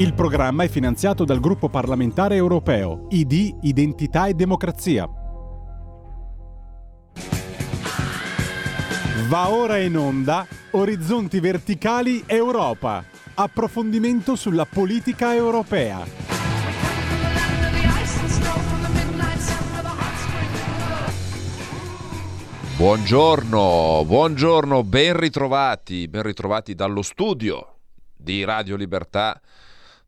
Il programma è finanziato dal gruppo parlamentare europeo ID Identità e Democrazia. Va ora in onda Orizzonti Verticali Europa. Approfondimento sulla politica europea. Buongiorno, buongiorno, ben ritrovati, ben ritrovati dallo studio di Radio Libertà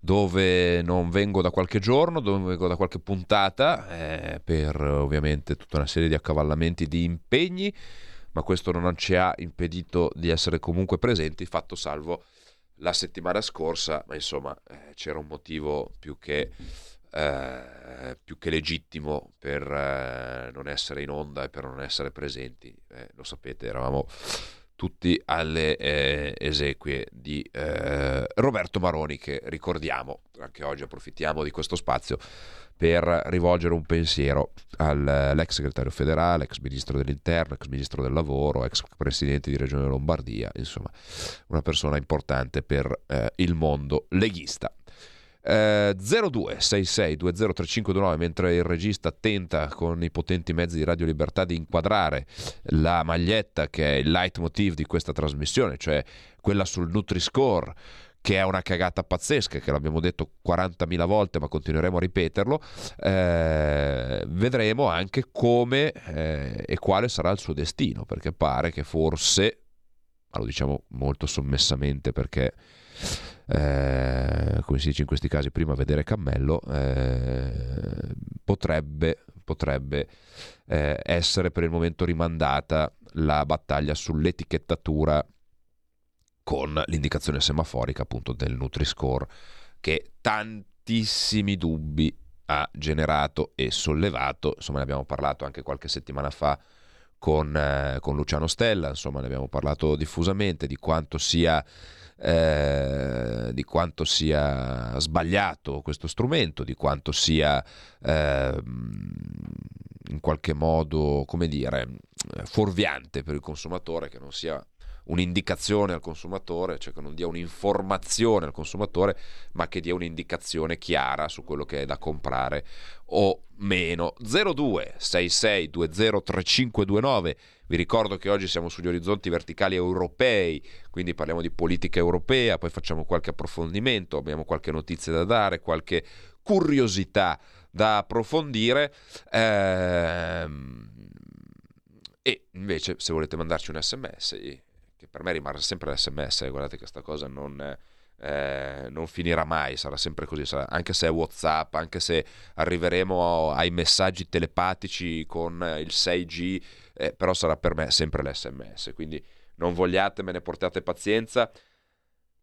dove non vengo da qualche giorno, dove vengo da qualche puntata, eh, per ovviamente tutta una serie di accavallamenti di impegni, ma questo non ci ha impedito di essere comunque presenti, fatto salvo la settimana scorsa, ma insomma eh, c'era un motivo più che, eh, più che legittimo per eh, non essere in onda e per non essere presenti, eh, lo sapete, eravamo tutti alle eh, esequie di eh, Roberto Maroni che ricordiamo, anche oggi approfittiamo di questo spazio per rivolgere un pensiero all'ex segretario federale, ex ministro dell'interno, ex ministro del lavoro, ex presidente di Regione Lombardia, insomma una persona importante per eh, il mondo leghista. Eh, 0266203529 mentre il regista tenta con i potenti mezzi di Radio Libertà di inquadrare la maglietta che è il leitmotiv di questa trasmissione, cioè quella sul Nutri-Score che è una cagata pazzesca, che l'abbiamo detto 40.000 volte, ma continueremo a ripeterlo, eh, vedremo anche come eh, e quale sarà il suo destino, perché pare che forse, ma lo diciamo molto sommessamente perché eh, come si dice in questi casi, prima vedere cammello, eh, potrebbe, potrebbe eh, essere per il momento rimandata la battaglia sull'etichettatura con l'indicazione semaforica appunto del Nutri-Score che tantissimi dubbi ha generato e sollevato, insomma ne abbiamo parlato anche qualche settimana fa con, eh, con Luciano Stella, insomma ne abbiamo parlato diffusamente di quanto sia eh, di quanto sia sbagliato questo strumento, di quanto sia eh, in qualche modo, come dire, fuorviante per il consumatore, che non sia un'indicazione al consumatore, cioè che non dia un'informazione al consumatore, ma che dia un'indicazione chiara su quello che è da comprare o meno. 02 66 20 3529 vi ricordo che oggi siamo sugli orizzonti verticali europei, quindi parliamo di politica europea, poi facciamo qualche approfondimento, abbiamo qualche notizia da dare, qualche curiosità da approfondire. Ehm... E invece se volete mandarci un sms, che per me rimarrà sempre l'sms, eh, guardate che questa cosa non... Eh, non finirà mai, sarà sempre così, sarà, anche se è Whatsapp, anche se arriveremo ai messaggi telepatici con il 6G eh, però sarà per me sempre l'SMS, quindi non vogliatemene, portate pazienza.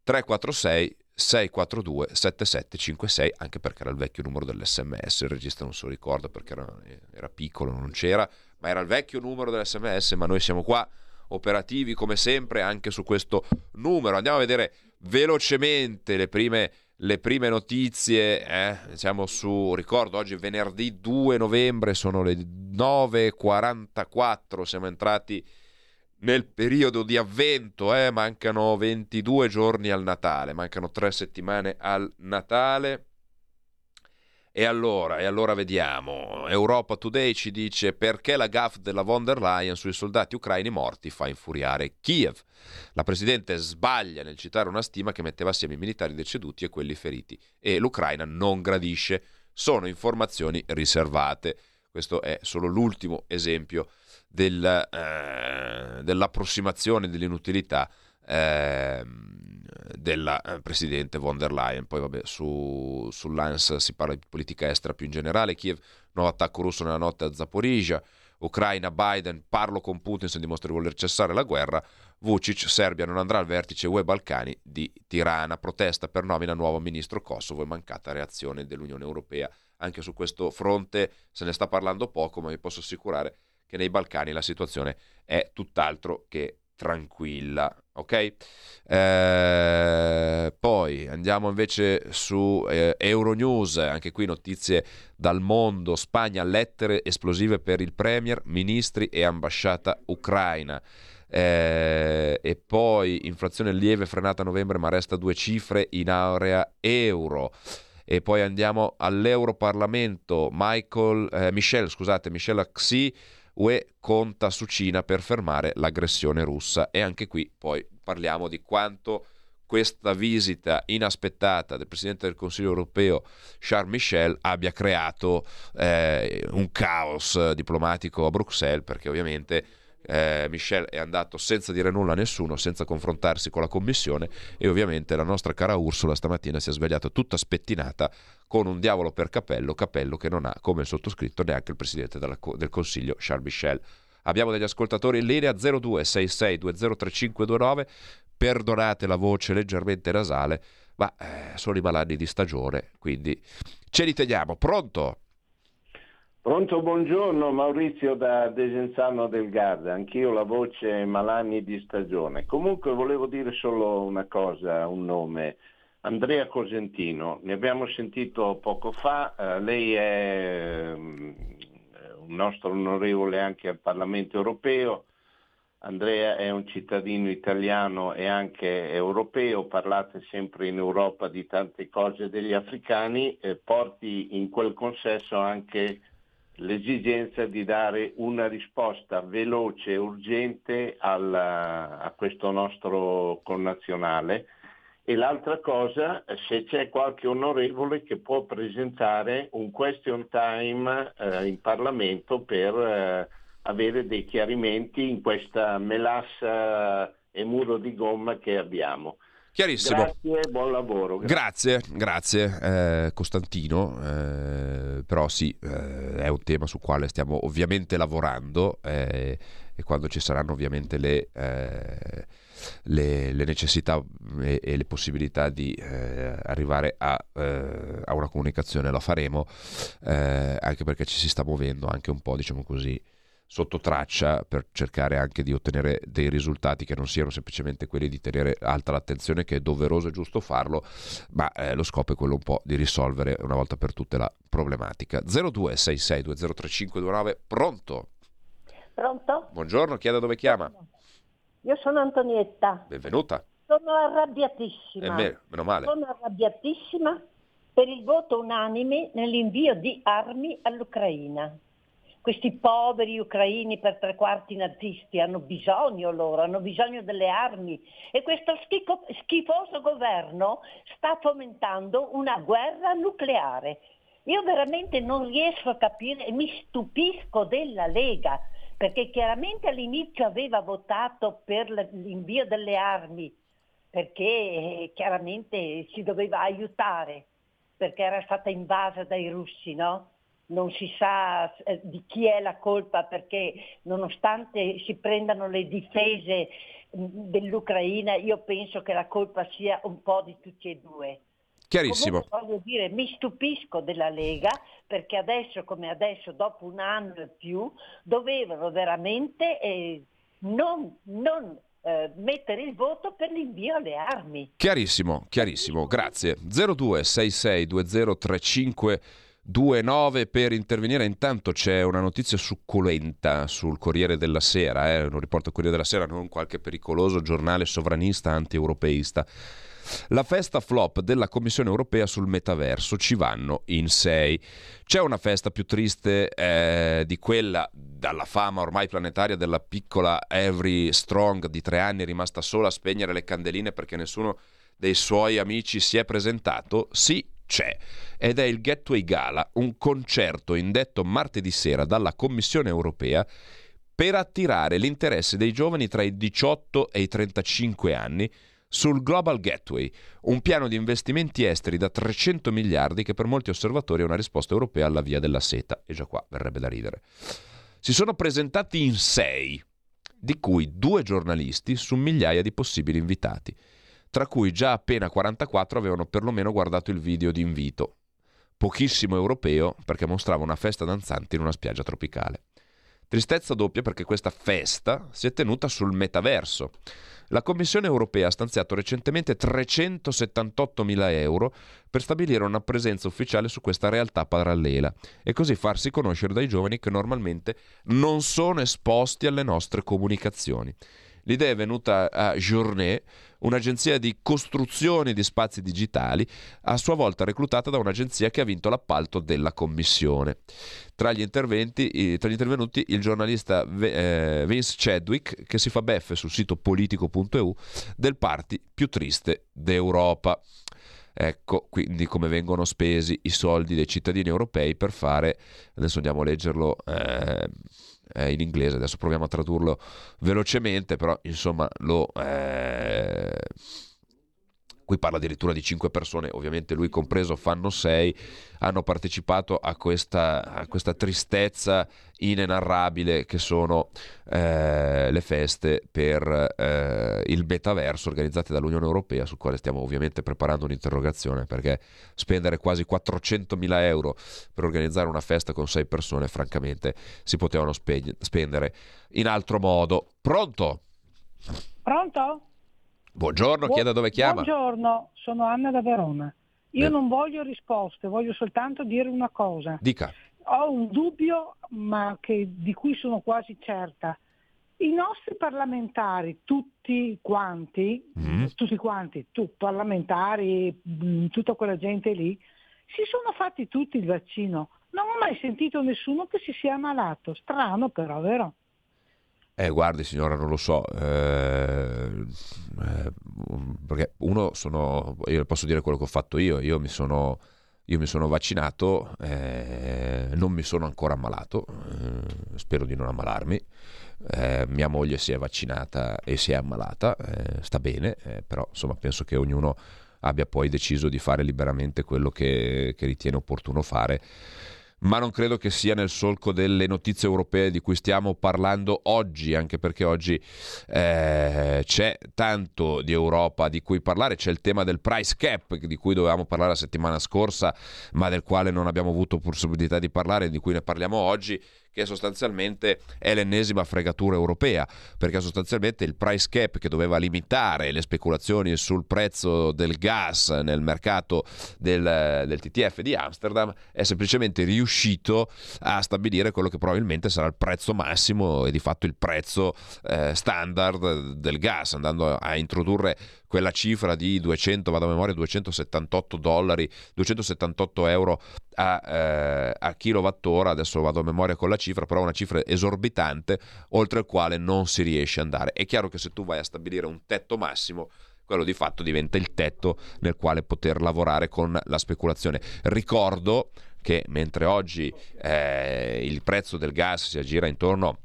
346 642 7756 anche perché era il vecchio numero dell'SMS, il regista non se lo ricorda perché era, era piccolo, non c'era, ma era il vecchio numero dell'SMS, ma noi siamo qua operativi come sempre anche su questo numero. Andiamo a vedere velocemente le prime, le prime notizie. Eh? Siamo su, ricordo, oggi venerdì 2 novembre, sono le 9.44, siamo entrati nel periodo di avvento, eh? mancano 22 giorni al Natale, mancano 3 settimane al Natale. E allora, e allora vediamo, Europa Today ci dice perché la gaff della von der Leyen sui soldati ucraini morti fa infuriare Kiev. La Presidente sbaglia nel citare una stima che metteva assieme i militari deceduti e quelli feriti e l'Ucraina non gradisce. Sono informazioni riservate. Questo è solo l'ultimo esempio del, eh, dell'approssimazione dell'inutilità eh, della eh, Presidente von der Leyen. Poi vabbè, su, sull'ANS si parla di politica estera più in generale. Kiev, nuovo attacco russo nella notte a Zaporizhia. Ucraina, Biden, parlo con Putin se dimostra di voler cessare la guerra. Vucic, Serbia non andrà al vertice UE Balcani di Tirana. Protesta per nomina nuovo ministro Kosovo e mancata reazione dell'Unione Europea. Anche su questo fronte se ne sta parlando poco, ma vi posso assicurare che nei Balcani la situazione è tutt'altro che tranquilla. Ok? Eh, poi andiamo invece su eh, Euronews, anche qui notizie dal mondo. Spagna, lettere esplosive per il Premier, ministri e ambasciata ucraina. eh, e poi inflazione lieve frenata a novembre ma resta due cifre in area euro e poi andiamo all'Europarlamento Michael, eh, Michel, scusate, Michel Axi UE conta su Cina per fermare l'aggressione russa. E anche qui poi parliamo di quanto questa visita inaspettata del Presidente del Consiglio europeo Charles Michel abbia creato eh, un caos diplomatico a Bruxelles perché ovviamente eh, Michel è andato senza dire nulla a nessuno, senza confrontarsi con la commissione e ovviamente la nostra cara Ursula stamattina si è svegliata tutta spettinata con un diavolo per capello, capello che non ha come sottoscritto neanche il Presidente della, del Consiglio Charles Michel. Abbiamo degli ascoltatori in linea 0266203529. Perdonate la voce leggermente nasale, ma eh, sono i malanni di stagione, quindi ce li teniamo. Pronto? Pronto, buongiorno Maurizio da Desenzano del Garda, anch'io la voce Malanni di stagione. Comunque volevo dire solo una cosa, un nome. Andrea Cosentino, ne abbiamo sentito poco fa, eh, lei è um, un nostro onorevole anche al Parlamento europeo, Andrea è un cittadino italiano e anche europeo, parlate sempre in Europa di tante cose degli africani, eh, porti in quel consesso anche l'esigenza di dare una risposta veloce e urgente alla, a questo nostro connazionale e l'altra cosa, se c'è qualche onorevole che può presentare un question time eh, in Parlamento per eh, avere dei chiarimenti in questa melassa e muro di gomma che abbiamo. Chiarissimo. Grazie, buon lavoro. Grazie, grazie, grazie eh, Costantino. Eh, però sì, eh, è un tema sul quale stiamo ovviamente lavorando eh, e quando ci saranno ovviamente le, eh, le, le necessità e, e, le possibilità di eh, arrivare a, a, una comunicazione la faremo, anche perché ci si sta muovendo anche un po', diciamo così, sotto traccia per cercare anche di ottenere dei risultati che non siano semplicemente quelli di tenere alta l'attenzione che è doveroso e giusto farlo ma eh, lo scopo è quello un po' di risolvere una volta per tutte la problematica 0266203529 pronto? Pronto? Buongiorno, chi è da dove chiama? Io sono Antonietta. Benvenuta. Sono arrabbiatissima. È vero, meno male. Sono arrabbiatissima per il voto unanime nell'invio di armi all'Ucraina questi poveri ucraini per tre quarti nazisti hanno bisogno loro, hanno bisogno delle armi e questo schico, schifoso governo sta fomentando una guerra nucleare. Io veramente non riesco a capire e mi stupisco della Lega perché chiaramente all'inizio aveva votato per l'invio delle armi perché eh, chiaramente si doveva aiutare perché era stata invasa dai russi, no? Non si sa eh, di chi è la colpa perché nonostante si prendano le difese dell'Ucraina, io penso che la colpa sia un po' di tutti e due. Chiarissimo. Comunque, voglio dire, mi stupisco della Lega perché adesso come adesso, dopo un anno e più, dovevano veramente eh, non, non eh, mettere il voto per l'invio alle armi. Chiarissimo, chiarissimo, grazie. 02662035 2-9 per intervenire. Intanto c'è una notizia succulenta sul Corriere della Sera, eh? un riporto Corriere della Sera, non qualche pericoloso giornale sovranista anti-europeista. La festa flop della Commissione europea sul metaverso ci vanno in sei. C'è una festa più triste eh, di quella dalla fama ormai planetaria della piccola Every Strong di tre anni rimasta sola a spegnere le candeline perché nessuno dei suoi amici si è presentato? Sì, c'è ed è il Gateway Gala, un concerto indetto martedì sera dalla Commissione europea per attirare l'interesse dei giovani tra i 18 e i 35 anni sul Global Gateway, un piano di investimenti esteri da 300 miliardi che per molti osservatori è una risposta europea alla via della seta. E già qua verrebbe da ridere. Si sono presentati in sei, di cui due giornalisti su migliaia di possibili invitati tra cui già appena 44 avevano perlomeno guardato il video di invito. Pochissimo europeo perché mostrava una festa danzante in una spiaggia tropicale. Tristezza doppia perché questa festa si è tenuta sul metaverso. La Commissione europea ha stanziato recentemente 378 mila euro per stabilire una presenza ufficiale su questa realtà parallela e così farsi conoscere dai giovani che normalmente non sono esposti alle nostre comunicazioni. L'idea è venuta a Journée, un'agenzia di costruzione di spazi digitali, a sua volta reclutata da un'agenzia che ha vinto l'appalto della commissione. Tra gli, tra gli intervenuti il giornalista eh, Vince Chadwick, che si fa beffe sul sito politico.eu del party più triste d'Europa. Ecco quindi come vengono spesi i soldi dei cittadini europei per fare, adesso andiamo a leggerlo eh, eh, in inglese, adesso proviamo a tradurlo velocemente, però insomma lo... Eh, qui parla addirittura di 5 persone, ovviamente lui compreso fanno 6, hanno partecipato a questa, a questa tristezza inenarrabile che sono eh, le feste per eh, il metaverso organizzate dall'Unione Europea, sul quale stiamo ovviamente preparando un'interrogazione, perché spendere quasi 400 mila euro per organizzare una festa con 6 persone, francamente, si potevano spe- spendere in altro modo. Pronto? Pronto? Buongiorno, Bu- chieda dove chiama. Buongiorno, sono Anna da Verona. Io eh. non voglio risposte, voglio soltanto dire una cosa. Dica. Ho un dubbio, ma che, di cui sono quasi certa. I nostri parlamentari, tutti quanti, mm. tutti quanti, tu, parlamentari, mm, tutta quella gente lì, si sono fatti tutti il vaccino. Non ho mai sentito nessuno che si sia ammalato. Strano però, vero? Eh, guardi signora, non lo so, eh, eh, perché uno sono, io posso dire quello che ho fatto io, io mi sono, io mi sono vaccinato, eh, non mi sono ancora ammalato, eh, spero di non ammalarmi, eh, mia moglie si è vaccinata e si è ammalata, sta bene, però insomma penso che ognuno abbia poi deciso di fare liberamente quello che, che ritiene opportuno fare ma non credo che sia nel solco delle notizie europee di cui stiamo parlando oggi, anche perché oggi eh, c'è tanto di Europa di cui parlare, c'è il tema del price cap di cui dovevamo parlare la settimana scorsa, ma del quale non abbiamo avuto possibilità di parlare, di cui ne parliamo oggi che sostanzialmente è l'ennesima fregatura europea, perché sostanzialmente il price cap che doveva limitare le speculazioni sul prezzo del gas nel mercato del, del TTF di Amsterdam è semplicemente riuscito a stabilire quello che probabilmente sarà il prezzo massimo e di fatto il prezzo eh, standard del gas, andando a introdurre quella cifra di 200, vado a memoria, 278 dollari, 278 euro a, eh, a kilowattora, adesso vado a memoria con la cifra, però una cifra esorbitante oltre il quale non si riesce ad andare. È chiaro che se tu vai a stabilire un tetto massimo, quello di fatto diventa il tetto nel quale poter lavorare con la speculazione. Ricordo che mentre oggi eh, il prezzo del gas si aggira intorno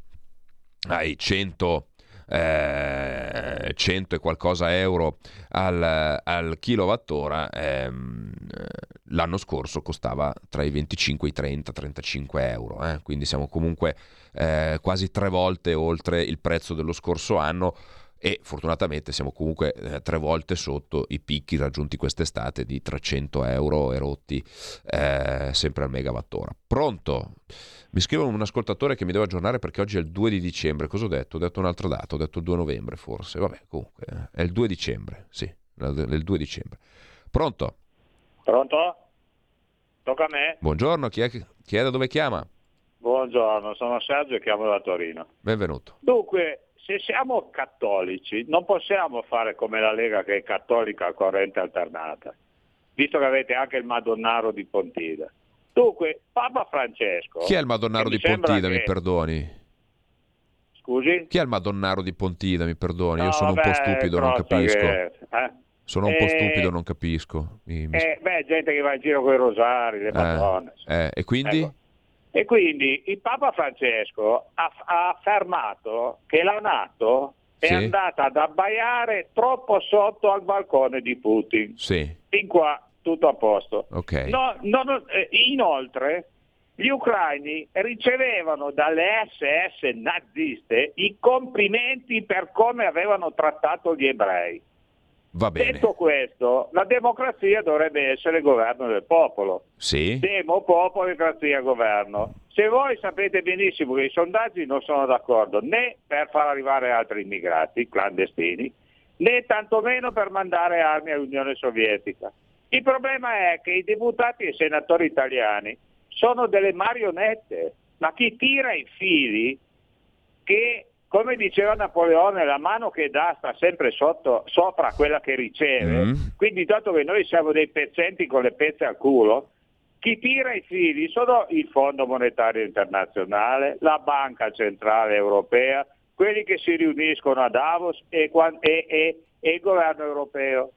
ai 100 eh, 100 e qualcosa euro al, al kilowattora, ehm, l'anno scorso costava tra i 25 e i 30, 35 euro, eh? quindi siamo comunque eh, quasi tre volte oltre il prezzo dello scorso anno e fortunatamente siamo comunque eh, tre volte sotto i picchi raggiunti quest'estate di 300 euro erotti eh, sempre al megawattora. Pronto? Mi scrive un ascoltatore che mi deve aggiornare perché oggi è il 2 di dicembre. Cosa ho detto? Ho detto un'altra data, ho detto il 2 novembre forse. Vabbè, comunque, eh, è il 2 dicembre, sì, il 2 dicembre. Pronto? Pronto? Tocca a me? Buongiorno, chi è, chi è da dove chiama? Buongiorno, sono Sergio e chiamo da Torino. Benvenuto. Dunque, se siamo cattolici non possiamo fare come la Lega che è cattolica a corrente alternata, visto che avete anche il Madonnaro di Pontida. Dunque, Papa Francesco... Chi è il Madonnaro di Pontida, che... mi perdoni? Scusi? Chi è il Madonnaro di Pontida, mi perdoni? No, Io sono vabbè, un po' stupido, non capisco. Che... Eh? Sono un eh... po' stupido, non capisco. Mi, mi... Eh, beh, gente che va in giro con i rosari, le madonne. Eh, e quindi? Ecco. E quindi il Papa Francesco ha, ha affermato che la Nato è sì. andata ad abbaiare troppo sotto al balcone di Putin. Sì. Fin qua tutto a posto. Okay. No, no, eh, inoltre, gli ucraini ricevevano dalle SS naziste i complimenti per come avevano trattato gli ebrei. Va bene. Detto questo, la democrazia dovrebbe essere il governo del popolo. Sì. Demo, popolo, democrazia, governo. Se voi sapete benissimo che i sondaggi non sono d'accordo né per far arrivare altri immigrati clandestini, né tantomeno per mandare armi all'Unione Sovietica. Il problema è che i deputati e i senatori italiani sono delle marionette, ma chi tira i fili che come diceva Napoleone, la mano che dà sta sempre sotto, sopra quella che riceve, mm. quindi dato che noi siamo dei pezzenti con le pezze al culo, chi tira i fili sono il Fondo Monetario Internazionale, la Banca Centrale Europea, quelli che si riuniscono a Davos e, e, e, e il governo europeo.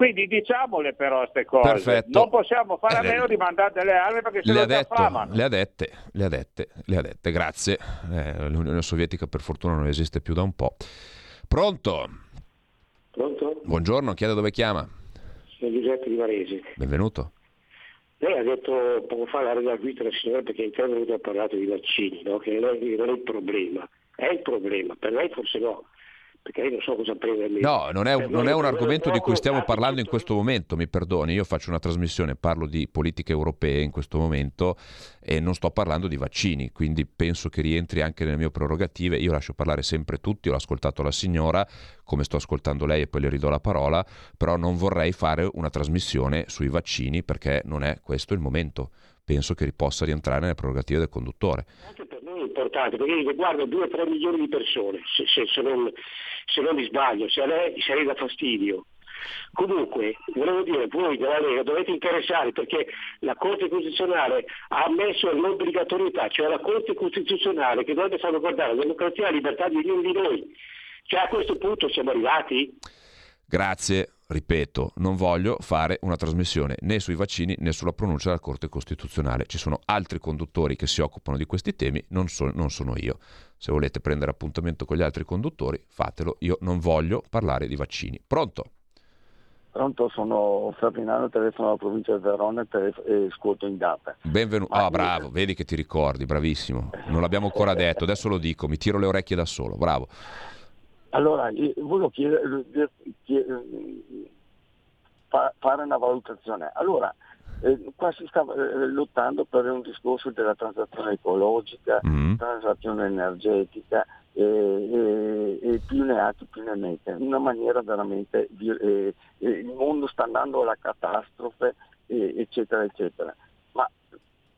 Quindi diciamole però queste cose. Perfetto. Non possiamo fare a eh, meno di mandare delle armi perché se le, ha detto, le ha dette, le ha dette, le ha dette, grazie. Eh, L'Unione Sovietica per fortuna non esiste più da un po'. Pronto? Pronto? Buongiorno, chiede dove chiama? Sono Giuseppe di Varese. Benvenuto. Lei ha detto poco fa la regola qui la signora perché in intervenuto ha parlato di vaccini, no? che non è, non è il problema. È il problema, per lei forse no perché io non so cosa prendermi. No, non è un, non è un argomento di cui stiamo parlando in questo momento, mi perdoni, io faccio una trasmissione, parlo di politiche europee in questo momento e non sto parlando di vaccini, quindi penso che rientri anche nelle mie prerogative, io lascio parlare sempre tutti, ho ascoltato la signora, come sto ascoltando lei e poi le ridò la parola, però non vorrei fare una trasmissione sui vaccini perché non è questo il momento, penso che possa rientrare nelle prerogative del conduttore. Anche importante, perché riguarda 2-3 milioni di persone, se, se, se non se non mi sbaglio, se a lei, se a fastidio. Comunque, volevo dire, voi della Lega dovete interessare perché la Corte Costituzionale ha ammesso l'obbligatorietà, cioè la Corte Costituzionale che dovrebbe salvaguardare la democrazia e la libertà di ognuno di noi. Cioè a questo punto siamo arrivati? Grazie, ripeto, non voglio fare una trasmissione né sui vaccini né sulla pronuncia della Corte Costituzionale. Ci sono altri conduttori che si occupano di questi temi, non, so, non sono io. Se volete prendere appuntamento con gli altri conduttori, fatelo. Io non voglio parlare di vaccini. Pronto? Pronto, sono Ferdinando, telefono dalla provincia di Verona e ascolto in data. Benvenuto. Ah, bravo, vedi che ti ricordi, bravissimo. Non l'abbiamo ancora detto, adesso lo dico, mi tiro le orecchie da solo, bravo. Allora, volevo chiedere, chiedere, fare una valutazione. Allora, eh, qua si sta eh, lottando per un discorso della transazione ecologica, mm. transazione energetica e, e, più ne ha più ne mette. In una maniera veramente, eh, eh, il mondo sta andando alla catastrofe, eccetera, eccetera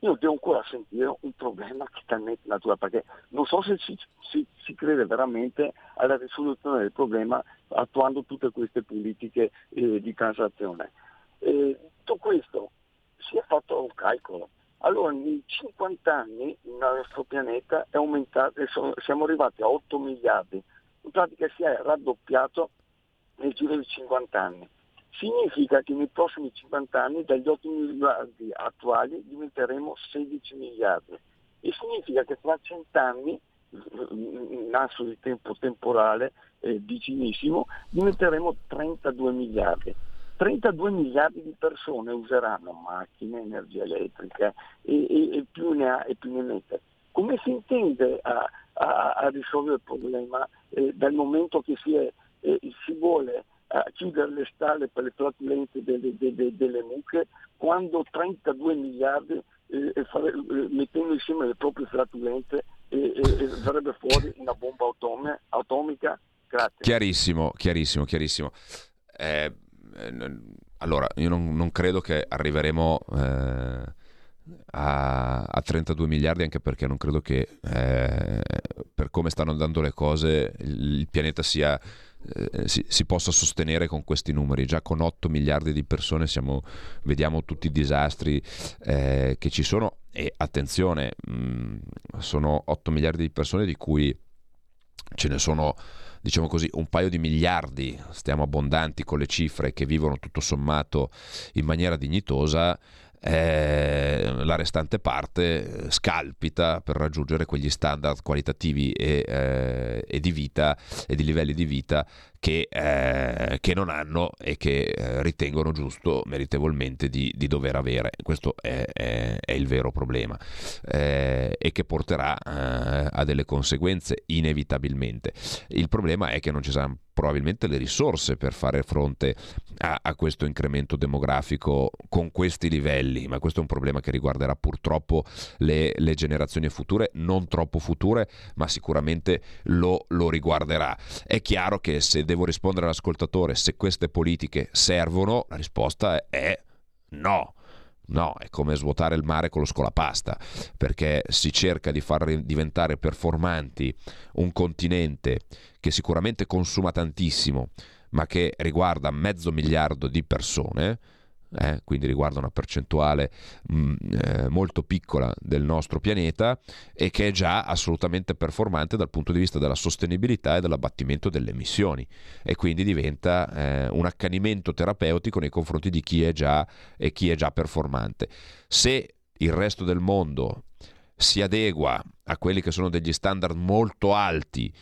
io devo ancora sentire un problema che è talmente naturale, perché non so se si, si, si, crede veramente alla risoluzione del problema attuando tutte queste politiche eh, di transazione. Eh, tutto questo si è fatto un calcolo. Allora, in 50 anni il nostro pianeta è aumentato, siamo arrivati a 8 miliardi, in pratica si è raddoppiato nel giro di 50 anni significa che nei prossimi 50 anni dagli 8 miliardi attuali diventeremo 16 miliardi e significa che tra 100 anni, in lasso di tempo temporale eh, vicinissimo, diventeremo 32 miliardi. 32 miliardi di persone useranno macchine, energia elettrica e, e, e più ne ha e più ne mette. Come si intende a, a, a risolvere il problema eh, dal momento che si, è, eh, si vuole a chiudere le stalle per le flatulenze delle, delle, delle mucche quando 32 miliardi eh, fare, eh, mettendo insieme le proprie flatulenze eh, verrebbe fuori una bomba automi- atomica? Grazie. Chiarissimo, chiarissimo, chiarissimo. Eh, allora, io non, non, credo che arriveremo eh, a, a, 32 miliardi anche perché non credo che per come stanno andando le cose il pianeta sia eh, si, si, possa sostenere con questi numeri. Già con 8 miliardi di persone siamo, vediamo tutti i disastri eh, che ci sono e attenzione, mh, mm, sono 8 miliardi di persone di cui ce ne sono diciamo così, un paio di miliardi, stiamo abbondanti con le cifre, che vivono tutto sommato in maniera dignitosa eh, la restante parte scalpita per raggiungere quegli standard qualitativi e, eh, e, di vita e di livelli di vita che, eh, che non hanno e che eh, ritengono giusto meritevolmente di, di dover avere. Questo è, è, è il vero problema eh, e che porterà eh, a delle conseguenze inevitabilmente. Il problema è che non ci saranno probabilmente le risorse per fare fronte a, a, questo incremento demografico con questi livelli, ma questo è un problema che riguarderà purtroppo le, le generazioni future, non troppo future, ma sicuramente lo, lo riguarderà. È chiaro che se devo rispondere all'ascoltatore se queste politiche servono, la risposta è no No, è come svuotare il mare con lo scolapasta, perché si cerca di far diventare performanti un continente che sicuramente consuma tantissimo, ma che riguarda mezzo miliardo di persone, eh, quindi riguarda una percentuale mh, mm, eh, molto piccola del nostro pianeta e che è già assolutamente performante dal punto di vista della sostenibilità e dell'abbattimento delle emissioni e quindi diventa eh, un accanimento terapeutico nei confronti di chi è già chi è già performante. Se il resto del mondo si adegua a quelli che sono degli standard molto alti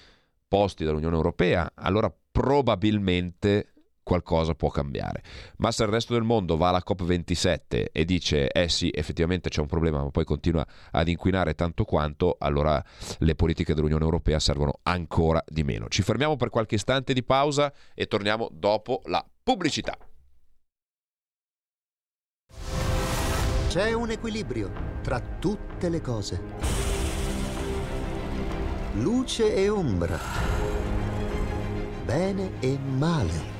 posti dall'Unione Europea, allora probabilmente qualcosa può cambiare. Ma se il resto del mondo va alla COP27 e dice eh sì, effettivamente c'è un problema, ma poi continua ad inquinare tanto quanto, allora le politiche dell'Unione Europea servono ancora di meno. Ci fermiamo per qualche istante di pausa e torniamo dopo la pubblicità. C'è un equilibrio tra tutte le cose. Luce e ombra. Bene e male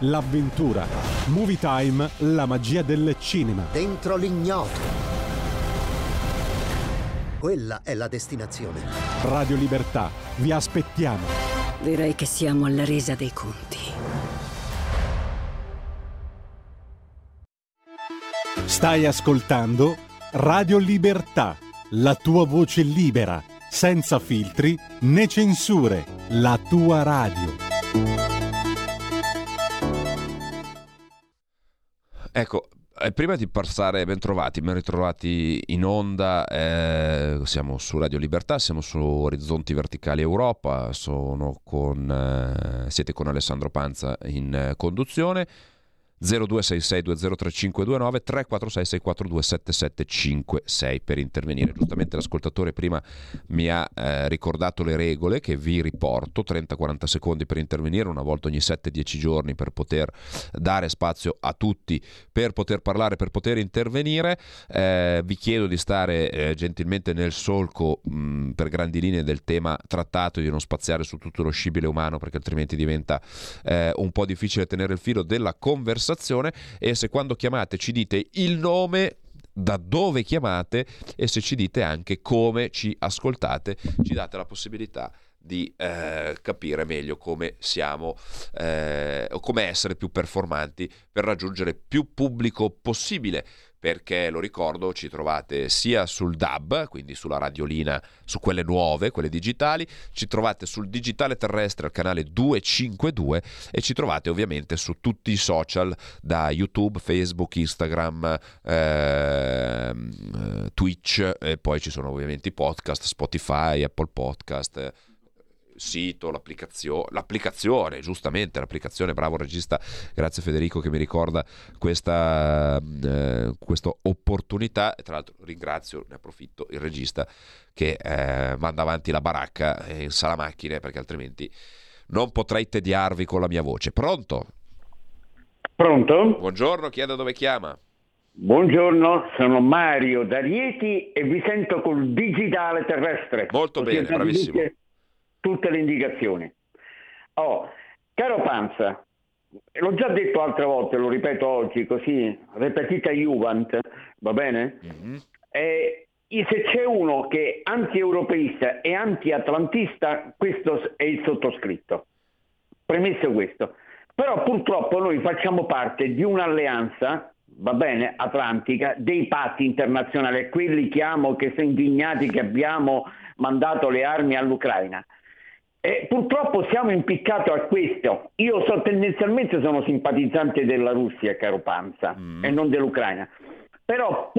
l'avventura. Movie Time, la magia del cinema. Dentro l'ignoto. Quella è la destinazione. Radio Libertà, vi aspettiamo. Direi che siamo alla resa dei conti. Stai ascoltando Radio Libertà, la tua voce libera senza filtri né censure, la tua radio. Ecco, eh, prima di passare, ben trovati, ben ritrovati in onda, eh, siamo su Radio Libertà, siamo su Orizzonti Verticali Europa, con, eh, siete con Alessandro Panza in eh, conduzione. 0266203529 346 642 7756 per intervenire. Giustamente l'ascoltatore prima mi ha eh, ricordato le regole che vi riporto, 30-40 secondi per intervenire, una volta ogni 7-10 giorni per poter dare spazio a tutti, per poter parlare, per poter intervenire. Eh, vi chiedo di stare eh, gentilmente nel solco mh, per grandi linee del tema trattato di non spaziare su tutto lo scibile umano perché altrimenti diventa eh, un po' difficile tenere il filo della conversazione conversazione e se quando chiamate ci dite il nome da dove chiamate e se ci dite anche come ci ascoltate, ci date la possibilità di eh, capire meglio come siamo eh, o come essere più performanti per raggiungere più pubblico possibile perché lo ricordo ci trovate sia sul DAB, quindi sulla radiolina, su quelle nuove, quelle digitali, ci trovate sul digitale terrestre al canale 252 e ci trovate ovviamente su tutti i social da YouTube, Facebook, Instagram, ehm, eh, Twitch e poi ci sono ovviamente i podcast, Spotify, Apple Podcast sito, l'applicazione, l'applicazione, giustamente l'applicazione, bravo regista, grazie Federico che mi ricorda questa, eh, questa opportunità, tra l'altro ringrazio, ne approfitto, il regista che eh, manda avanti la baracca in sala macchine perché altrimenti non potrei tediarvi con la mia voce. Pronto? Pronto? Buongiorno, chi è da dove chiama? Buongiorno, sono Mario da Rieti e vi sento col digitale terrestre. Molto Così bene, bravissimo. Dice tutte le indicazioni. Oh, caro Panza, l'ho già detto altre volte, lo ripeto oggi, così, repetita Juvent, va bene? Mm-hmm. E se c'è uno che è anti-europeista e anti-atlantista, questo è il sottoscritto. Premesso questo. Però purtroppo noi facciamo parte di un'alleanza, va bene, atlantica, dei patti internazionali, quelli che amo, che sono indignati che abbiamo mandato le armi all'Ucraina. E purtroppo siamo impiccati a questo. Io so, tendenzialmente sono simpatizzante della Russia, caro Panza, mm. e non dell'Ucraina. Però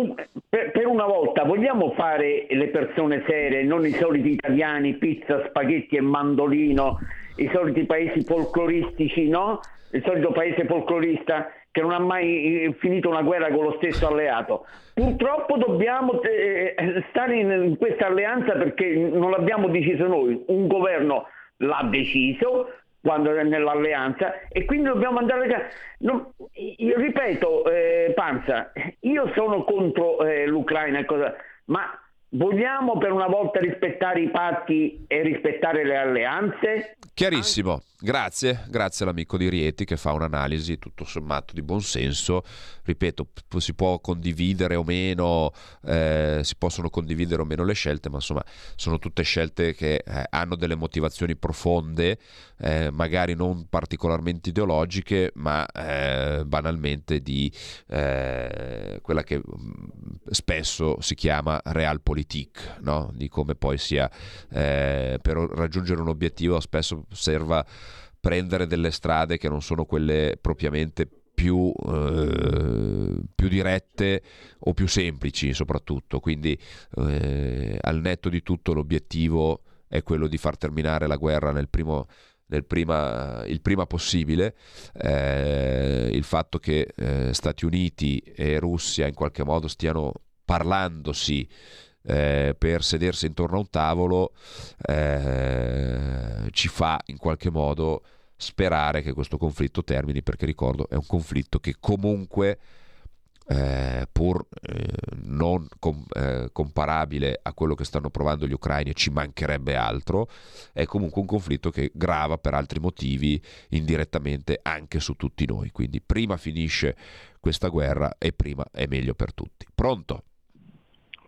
per, per, una volta vogliamo fare le persone serie, non i soliti italiani, pizza, spaghetti e mandolino, i soliti paesi folcloristici, no? Il solito paese folclorista che non ha mai eh, finito una guerra con lo stesso alleato. Purtroppo dobbiamo eh, stare in questa alleanza perché non l'abbiamo deciso noi, un governo l'ha deciso, quando è nell'alleanza e quindi dobbiamo andare non, ripeto eh, Panza io sono contro eh, l'Ucraina cosa, ma vogliamo per una volta rispettare i patti e rispettare le alleanze? Chiarissimo, grazie, grazie all'amico di Rieti che fa un'analisi tutto sommato di buon senso. Ripeto, si può condividere o meno, eh, si possono condividere o meno le scelte, ma insomma sono tutte scelte che eh, hanno delle motivazioni profonde, eh, magari non particolarmente ideologiche, ma eh, banalmente di eh, quella che mm, spesso si chiama realpolitik, no? di come poi sia eh, per raggiungere un obiettivo spesso serva prendere delle strade che non sono quelle propriamente più, eh, più, dirette o più semplici soprattutto. Quindi eh, al netto di tutto l'obiettivo è quello di far terminare la guerra nel primo, nel prima, il prima possibile. Eh, il fatto che eh, Stati Uniti e Russia in qualche modo stiano parlandosi eh, per sedersi intorno a un tavolo eh, ci fa in qualche modo sperare che questo conflitto termini perché ricordo è un conflitto che comunque eh, pur eh, non com- eh, comparabile a quello che stanno provando gli ucraini, ci mancherebbe altro, è comunque un conflitto che grava per altri motivi indirettamente anche su tutti noi. Quindi prima finisce questa guerra e prima è meglio per tutti. Pronto?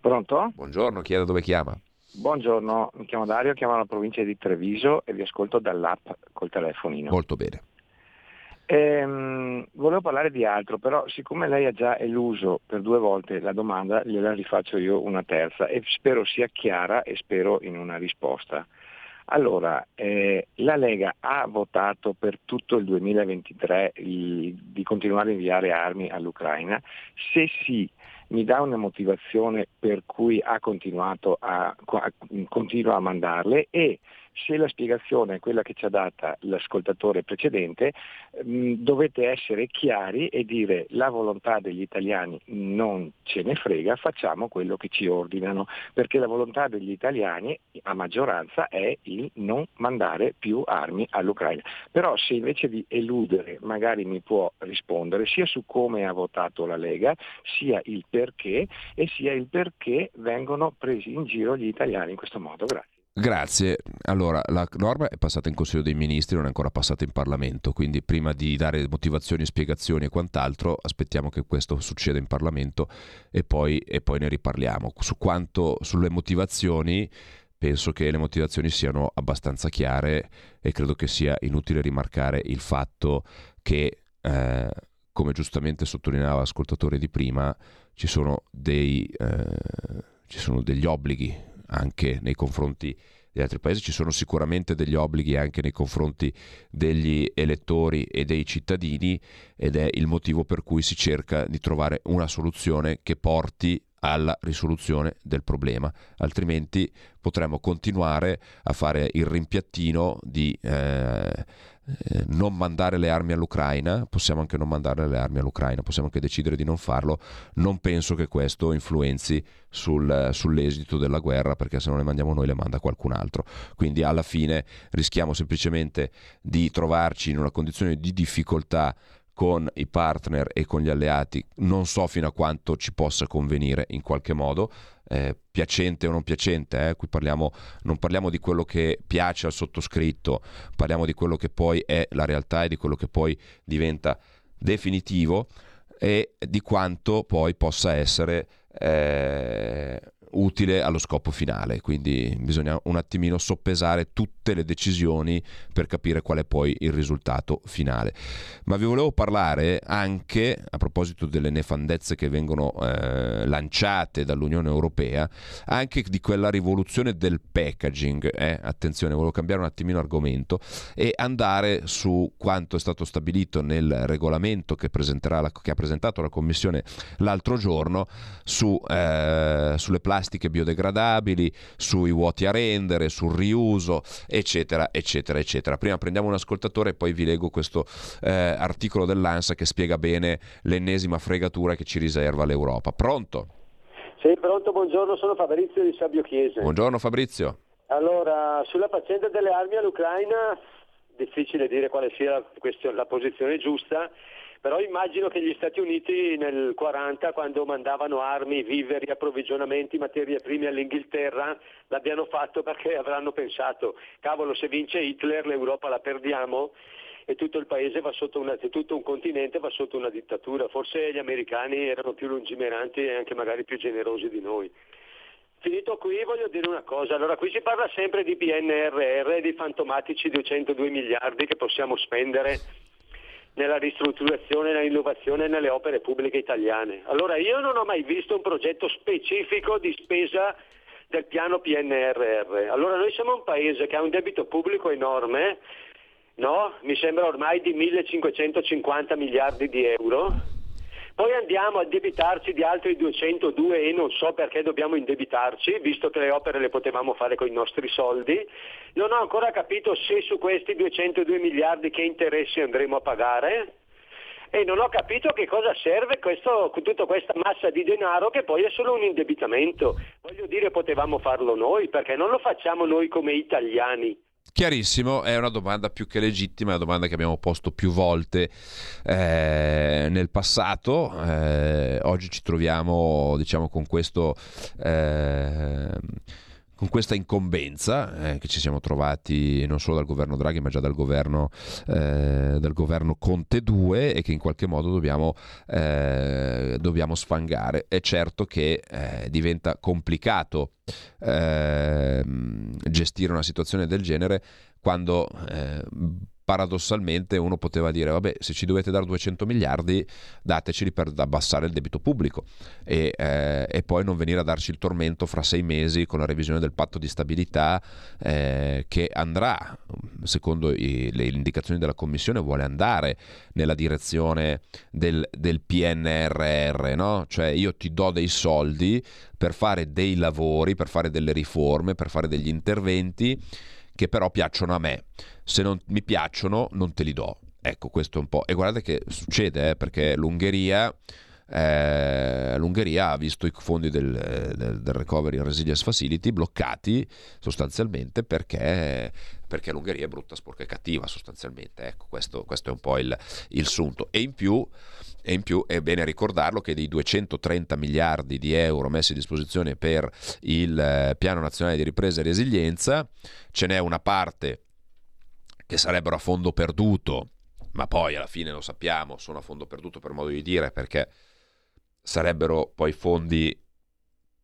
Pronto? Buongiorno, chi è da dove chiama? Buongiorno, mi chiamo Dario, chiamo la provincia di Treviso e vi ascolto dall'app col telefonino. Molto bene. Ehm, volevo parlare di altro, però siccome lei ha già eluso per due volte la domanda, gliela rifaccio io una terza e spero sia chiara e spero in una risposta. Allora, eh, la Lega ha votato per tutto il 2023 il, di continuare a inviare armi all'Ucraina? Se sì, mi dà una motivazione per cui ha continuato a, continua a mandarle e se la spiegazione è quella che ci ha data l'ascoltatore precedente, mm, dovete essere chiari e dire la volontà degli italiani non ce ne frega, facciamo quello che ci ordinano, perché la volontà degli italiani a maggioranza è il non mandare più armi all'Ucraina. Però se invece di eludere magari mi può rispondere sia su come ha votato la Lega, sia il perché e sia il perché vengono presi in giro gli italiani in questo modo. Grazie. Grazie. Allora, la norma è passata in Consiglio dei Ministri, non è ancora passata in Parlamento, quindi prima di dare motivazioni, spiegazioni e quant'altro, aspettiamo che questo succeda in Parlamento e poi, e poi ne riparliamo. Su quanto, sulle motivazioni, penso che le motivazioni siano abbastanza chiare e credo che sia inutile rimarcare il fatto che, eh, come giustamente sottolineava l'ascoltatore di prima, ci sono, dei, eh, ci sono degli obblighi anche nei confronti di altri paesi, ci sono sicuramente degli obblighi anche nei confronti degli elettori e dei cittadini ed è il motivo per cui si cerca di trovare una soluzione che porti alla risoluzione del problema, altrimenti potremmo continuare a fare il rimpiattino di eh, eh, non mandare le armi all'Ucraina, possiamo anche non mandare le armi all'Ucraina, possiamo anche decidere di non farlo, non penso che questo influenzi sul, sull'esito della guerra perché se non le mandiamo noi le manda qualcun altro, quindi alla fine rischiamo semplicemente di trovarci in una condizione di difficoltà con i partner e con gli alleati, non so fino a quanto ci possa convenire in qualche modo, eh, piacente o non piacente, eh? qui parliamo, non parliamo di quello che piace al sottoscritto, parliamo di quello che poi è la realtà e di quello che poi diventa definitivo e di quanto poi possa essere eh, utile allo scopo finale, quindi bisogna un attimino soppesare tutte le decisioni per capire qual è poi il risultato finale. Ma vi volevo parlare anche, a proposito delle nefandezze che vengono eh, lanciate dall'Unione Europea, anche di quella rivoluzione del packaging. Eh? Attenzione, volevo cambiare un attimino argomento e andare su quanto è stato stabilito nel regolamento che, la, che ha presentato la Commissione l'altro giorno su, eh, sulle plastiche plastiche biodegradabili, sui vuoti a rendere, sul riuso, eccetera, eccetera, eccetera. Prima prendiamo un ascoltatore e poi vi leggo questo eh, articolo dell'ANSA che spiega bene l'ennesima fregatura che ci riserva l'Europa. Pronto? Sì, pronto, buongiorno, sono Fabrizio di Sabio Chiese. Buongiorno Fabrizio. Allora, sulla faccenda delle armi all'Ucraina, difficile dire quale sia la, la posizione giusta, però immagino che gli Stati Uniti nel 40 quando mandavano armi, viveri, approvvigionamenti, materie prime all'Inghilterra l'abbiano fatto perché avranno pensato cavolo se vince Hitler l'Europa la perdiamo e tutto il paese va sotto una, tutto un continente va sotto una dittatura. Forse gli americani erano più lungimiranti e anche magari più generosi di noi. Finito qui voglio dire una cosa, allora qui si parla sempre di PNRR, di fantomatici 202 miliardi che possiamo spendere nella ristrutturazione, nell'innovazione e nelle opere pubbliche italiane. Allora io non ho mai visto un progetto specifico di spesa del piano PNRR. Allora noi siamo un paese che ha un debito pubblico enorme, no? mi sembra ormai di 1550 miliardi di euro. Poi andiamo a debitarci di altri 202 e non so perché dobbiamo indebitarci, visto che le opere le potevamo fare con i nostri soldi. Non ho ancora capito se su questi 202 miliardi che interessi andremo a pagare e non ho capito che cosa serve questo, tutta questa massa di denaro che poi è solo un indebitamento. Voglio dire potevamo farlo noi perché non lo facciamo noi come italiani. Chiarissimo, è una domanda più che legittima, è una domanda che abbiamo posto più volte eh, nel passato. Eh, oggi ci troviamo, diciamo, con questo. Eh, con questa incombenza eh, che ci siamo trovati non solo dal governo Draghi ma già dal governo, eh, dal governo Conte 2 e che in qualche modo dobbiamo, eh, dobbiamo sfangare. È certo che eh, diventa complicato ehm, gestire una situazione del genere quando eh, paradossalmente uno poteva dire vabbè se ci dovete dare 200 miliardi dateceli per abbassare il debito pubblico e, eh, e poi non venire a darci il tormento fra sei mesi con la revisione del patto di stabilità eh, che andrà secondo i, le indicazioni della Commissione vuole andare nella direzione del, del PNRR no? cioè io ti do dei soldi per fare dei lavori per fare delle riforme per fare degli interventi che però piacciono a me. Se non mi piacciono, non te li do. Ecco, questo è un po'. E guardate che succede, eh, perché l'Ungheria. Eh, L'Ungheria ha visto i fondi del, del, del, Recovery and Resilience Facility bloccati sostanzialmente perché, perché l'Ungheria è brutta, sporca e cattiva sostanzialmente. Ecco, questo, questo è un po' il, il sunto. E in più e in più è bene ricordarlo che dei 230 miliardi di euro messi a disposizione per il eh, Piano Nazionale di Ripresa e Resilienza, ce n'è una parte che sarebbero a fondo perduto, ma poi alla fine lo sappiamo, sono a fondo perduto per modo di dire, perché sarebbero poi fondi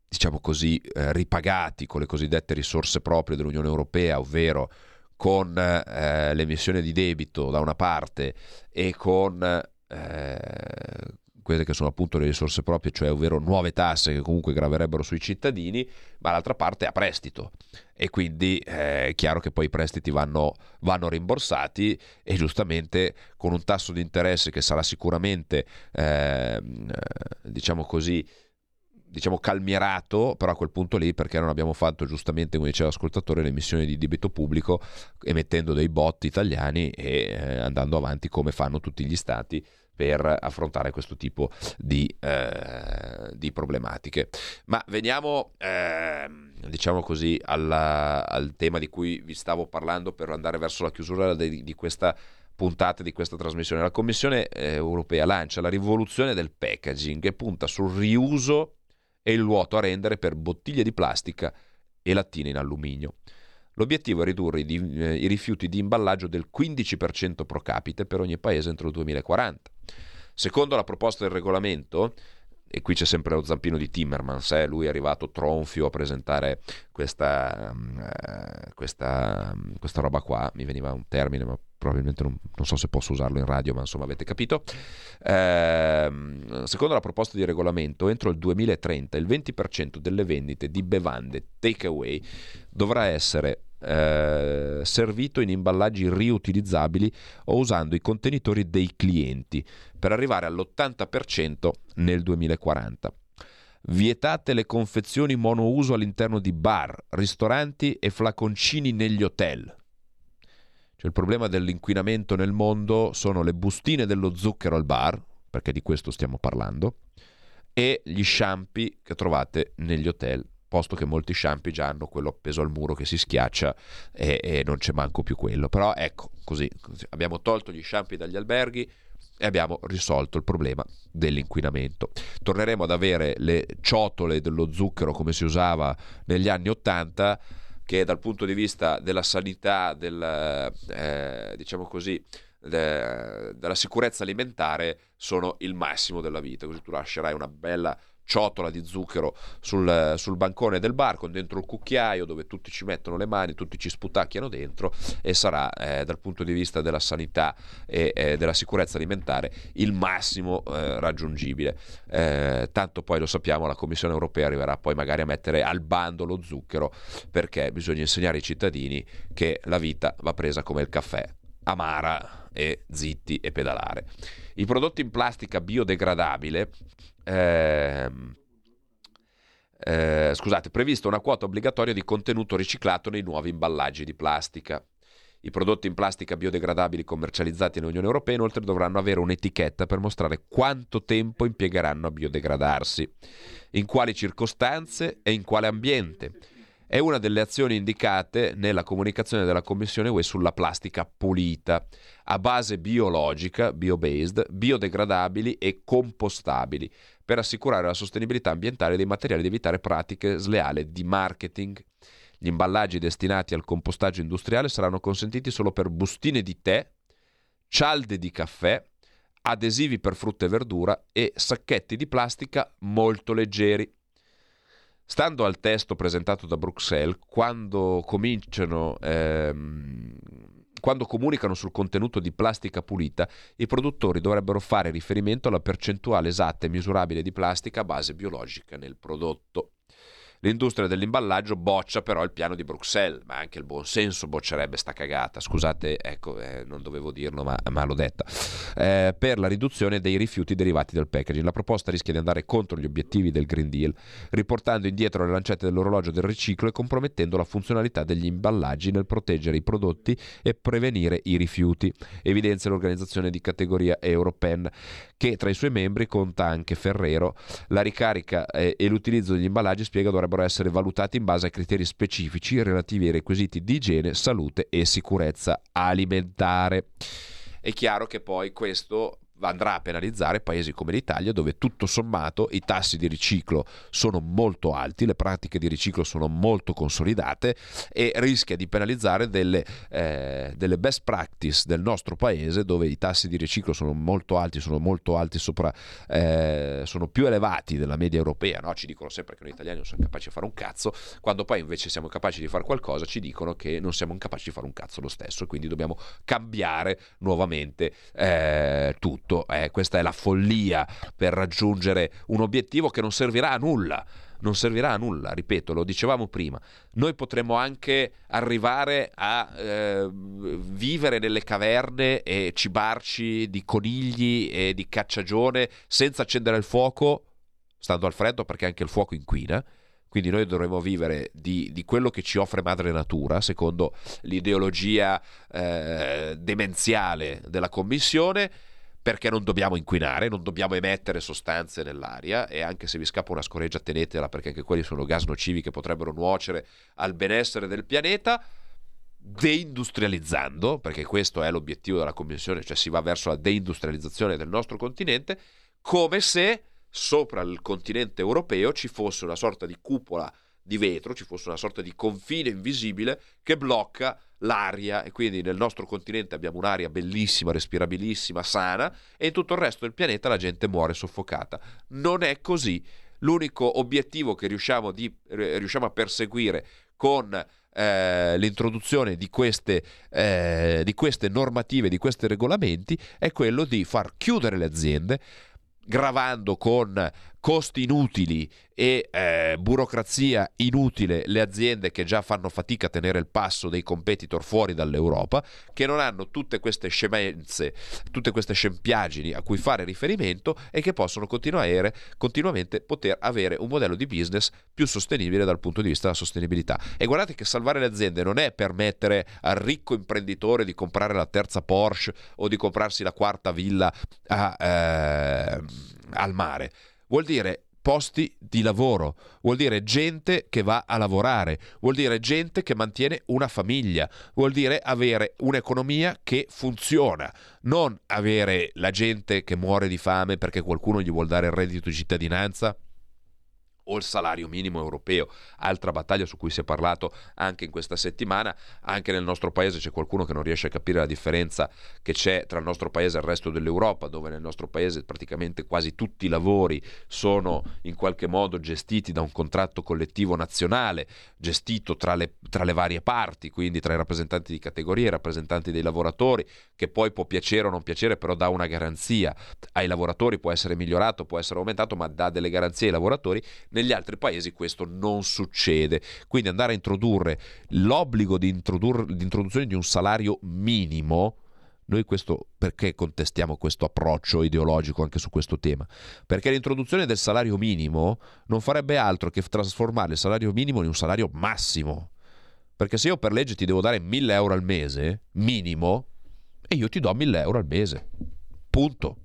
diciamo così, eh, ripagati con le cosiddette risorse proprie dell'Unione Europea, ovvero con eh, l'emissione di debito da una parte e con eh, quelle che sono appunto le risorse proprie, cioè ovvero nuove tasse che comunque graverebbero sui cittadini, ma l'altra parte a prestito. E quindi eh, è chiaro che poi i prestiti vanno, vanno, rimborsati e giustamente con un tasso di interesse che sarà sicuramente eh, diciamo così diciamo calmierato però a quel punto lì perché non abbiamo fatto giustamente come diceva l'ascoltatore l'emissione di debito pubblico emettendo dei bot italiani e eh, andando avanti come fanno tutti gli stati per affrontare questo tipo di, eh, di problematiche. Ma veniamo, eh, diciamo così, alla, al tema di cui vi stavo parlando per andare verso la chiusura di, di questa puntata di questa trasmissione. La Commissione eh, europea lancia la rivoluzione del packaging e punta sul riuso e il vuoto a rendere per bottiglie di plastica e lattine in alluminio. L'obiettivo è ridurre i, eh, i rifiuti di imballaggio del 15% pro capite per ogni paese entro il 2040. Secondo la proposta del regolamento, e qui c'è sempre lo zampino di Timmermans, eh? lui è arrivato tronfio a presentare questa, uh, questa, questa, roba qua, mi veniva un termine ma probabilmente non, non, so se posso usarlo in radio ma insomma avete capito. Eh, secondo la proposta di regolamento entro il 2030 il 20% delle vendite di bevande takeaway dovrà essere eh, servito in imballaggi riutilizzabili o usando i contenitori dei clienti per arrivare all'80% nel 2040. Vietate le confezioni monouso all'interno di bar, ristoranti e flaconcini negli hotel. Cioè il problema dell'inquinamento nel mondo sono le bustine dello zucchero al bar, perché di questo stiamo parlando, e gli shampoo che trovate negli hotel, posto che molti shampoo già hanno quello appeso al muro che si schiaccia e, e non c'è manco più quello. Però ecco, così, così abbiamo tolto gli shampoo dagli alberghi, e abbiamo risolto il problema dell'inquinamento. Torneremo ad avere le ciotole dello zucchero come si usava negli anni Ottanta, che dal punto di vista della sanità, del, eh, diciamo così, de, della sicurezza alimentare sono il massimo della vita. Così tu lascerai una bella ciotola di zucchero sul, sul, bancone del bar con dentro il cucchiaio dove tutti ci mettono le mani, tutti ci sputacchiano dentro e sarà eh, dal punto di vista della sanità e eh, della sicurezza alimentare il massimo eh, raggiungibile. Eh, tanto poi lo sappiamo, la Commissione europea arriverà poi magari a mettere al bando lo zucchero perché bisogna insegnare ai cittadini che la vita va presa come il caffè, amara e zitti e pedalare. I prodotti in plastica biodegradabile eh, eh, scusate, prevista una quota obbligatoria di contenuto riciclato nei nuovi imballaggi di plastica. I prodotti in plastica biodegradabili commercializzati nell'Unione Europea inoltre dovranno avere un'etichetta per mostrare quanto tempo impiegheranno a biodegradarsi, in quali circostanze e in quale ambiente. È una delle azioni indicate nella comunicazione della Commissione UE sulla plastica pulita, a base biologica, bio-based, biodegradabili e compostabili, per assicurare la sostenibilità ambientale dei materiali ed evitare pratiche sleali di marketing. Gli imballaggi destinati al compostaggio industriale saranno consentiti solo per bustine di tè, cialde di caffè, adesivi per frutta e verdura e sacchetti di plastica molto leggeri. Stando al testo presentato da Bruxelles, quando ehm, quando comunicano sul contenuto di plastica pulita, i produttori dovrebbero fare riferimento alla percentuale esatta e misurabile di plastica a base biologica nel prodotto. L'industria dell'imballaggio boccia però il piano di Bruxelles, ma anche il buonsenso boccerebbe sta cagata. Scusate, ecco, eh, non dovevo dirlo, ma, ma l'ho detta. Eh, per la riduzione dei rifiuti derivati dal packaging. La proposta rischia di andare contro gli obiettivi del Green Deal, riportando indietro le lancette dell'orologio del riciclo e compromettendo la funzionalità degli imballaggi nel proteggere i prodotti e prevenire i rifiuti, evidenzia l'organizzazione di categoria Europen, che tra i suoi membri conta anche Ferrero. La ricarica eh, e l'utilizzo degli imballaggi spiega dovrebbe dovrebbero essere valutati in base a criteri specifici relativi ai requisiti di igiene, salute e sicurezza alimentare. È chiaro che poi questo andrà a penalizzare paesi come l'Italia dove tutto sommato i tassi di riciclo sono molto alti, le pratiche di riciclo sono molto consolidate e rischia di penalizzare delle, eh, delle best practice del nostro paese dove i tassi di riciclo sono molto alti, sono molto alti sopra, eh, sono più elevati della media europea, no? ci dicono sempre che noi italiani non siamo capaci di fare un cazzo, quando poi invece siamo capaci di fare qualcosa ci dicono che non siamo capaci di fare un cazzo lo stesso, quindi dobbiamo cambiare nuovamente eh, tutto tutto. Eh, questa è la follia per raggiungere un obiettivo che non servirà a nulla. Non servirà a nulla, ripeto, lo dicevamo prima. Noi potremmo anche arrivare a eh, vivere nelle caverne e cibarci di conigli e di cacciagione senza accendere il fuoco, stando al freddo perché anche il fuoco inquina. Quindi noi dovremmo vivere di, di, quello che ci offre madre natura, secondo l'ideologia eh, demenziale della Commissione, perché non dobbiamo inquinare, non dobbiamo emettere sostanze nell'aria e anche se vi scappa una scoreggia tenetela perché anche quelli sono gas nocivi che potrebbero nuocere al benessere del pianeta deindustrializzando, perché questo è l'obiettivo della Commissione, cioè si va verso la deindustrializzazione del nostro continente, come se sopra il continente europeo ci fosse una sorta di cupola di vetro, ci fosse una sorta di confine invisibile che blocca l'aria e quindi nel nostro continente abbiamo un'aria bellissima, respirabilissima, sana e in tutto il resto del pianeta la gente muore soffocata. Non è così. L'unico obiettivo che riusciamo, di, riusciamo a perseguire con eh, l'introduzione di queste, eh, di queste normative, di questi regolamenti, è quello di far chiudere le aziende, gravando con costi inutili e eh, burocrazia inutile le aziende che già fanno fatica a tenere il passo dei competitor fuori dall'Europa, che non hanno tutte queste scemenze, tutte queste scempiagini a cui fare riferimento e che possono continuare, continuamente poter avere un modello di business più sostenibile dal punto di vista della sostenibilità. E guardate che salvare le aziende non è permettere al ricco imprenditore di comprare la terza Porsche o di comprarsi la quarta villa a, eh, al mare. Vuol dire posti di lavoro, vuol dire gente che va a lavorare, vuol dire gente che mantiene una famiglia, vuol dire avere un'economia che funziona, non avere la gente che muore di fame perché qualcuno gli vuole dare il reddito di cittadinanza o il salario minimo europeo, altra battaglia su cui si è parlato anche in questa settimana. Anche nel nostro paese c'è qualcuno che non riesce a capire la differenza che c'è tra il nostro paese e il resto dell'Europa, dove nel nostro paese praticamente quasi tutti i lavori sono in qualche modo gestiti da un contratto collettivo nazionale, gestito tra le, tra le varie parti, quindi tra i rappresentanti di categoria e i rappresentanti dei lavoratori, che poi può piacere o non piacere, però dà una garanzia. Ai lavoratori, può essere migliorato, può essere aumentato, ma dà delle garanzie ai lavoratori negli altri paesi questo non succede. Quindi andare a introdurre l'obbligo di, introdur- di introduzione di un salario minimo, noi questo, perché contestiamo questo approccio ideologico anche su questo tema? Perché l'introduzione del salario minimo non farebbe altro che trasformare il salario minimo in un salario massimo. Perché se io per legge ti devo dare 1000 euro al mese, minimo, e io ti do 1000 euro al mese. Punto.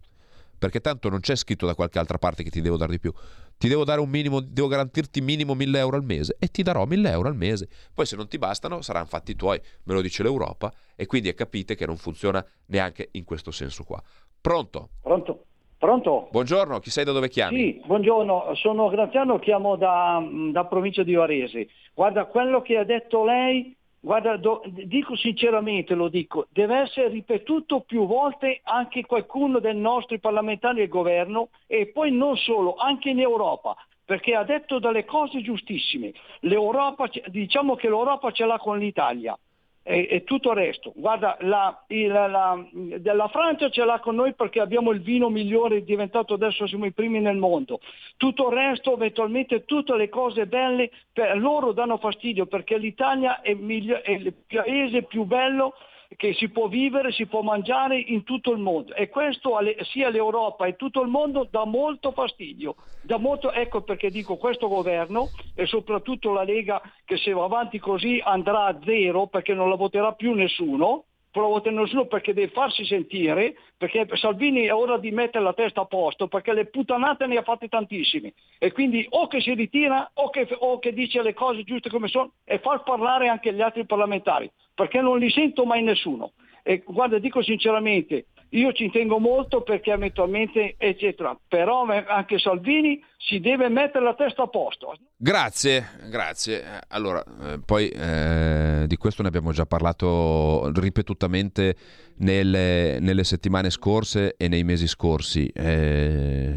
Perché tanto non c'è scritto da qualche altra parte che ti devo dare di più ti devo dare un minimo, devo garantirti minimo 1000 euro al mese e ti darò 1000 euro al mese. Poi se non ti bastano saranno fatti tuoi, me lo dice l'Europa e quindi capite che non funziona neanche in questo senso qua. Pronto? Pronto? Pronto? Buongiorno, chi sei da dove chiami? Sì, buongiorno, sono Graziano, chiamo da, da provincia di Varese. Guarda, quello che ha detto lei Guarda, do, dico sinceramente, lo dico, deve essere ripetuto più volte anche qualcuno dei nostri parlamentari del governo e poi non solo, anche in Europa, perché ha detto delle cose giustissime. L'Europa, diciamo che l'Europa ce l'ha con l'Italia e, e tutto il resto. Guarda, la, la, la, la, Francia ce l'ha con noi perché abbiamo il vino migliore, diventato adesso siamo i primi nel mondo. Tutto il resto, eventualmente tutte le cose belle, per loro danno fastidio perché l'Italia è, miglior, è il paese più bello che si può vivere, si può mangiare in tutto il mondo e questo sia l'Europa e tutto il mondo dà molto fastidio. Dà molto, ecco perché dico questo governo e soprattutto la Lega che se va avanti così andrà a zero perché non la voterà più nessuno, provo a nessuno perché deve farsi sentire, perché Salvini è ora di mettere la testa a posto, perché le puttanate ne ha fatte tantissime. E quindi o che si ritira o che, o che dice le cose giuste come sono e far parlare anche gli altri parlamentari, perché non li sento mai nessuno. E guarda, dico sinceramente, io ci tengo molto perché eventualmente, eccetera, però anche Salvini si deve mettere la testa a posto. Grazie, grazie. Allora, eh, poi eh, di questo ne abbiamo già parlato ripetutamente nelle, nelle settimane scorse e nei mesi scorsi. Eh,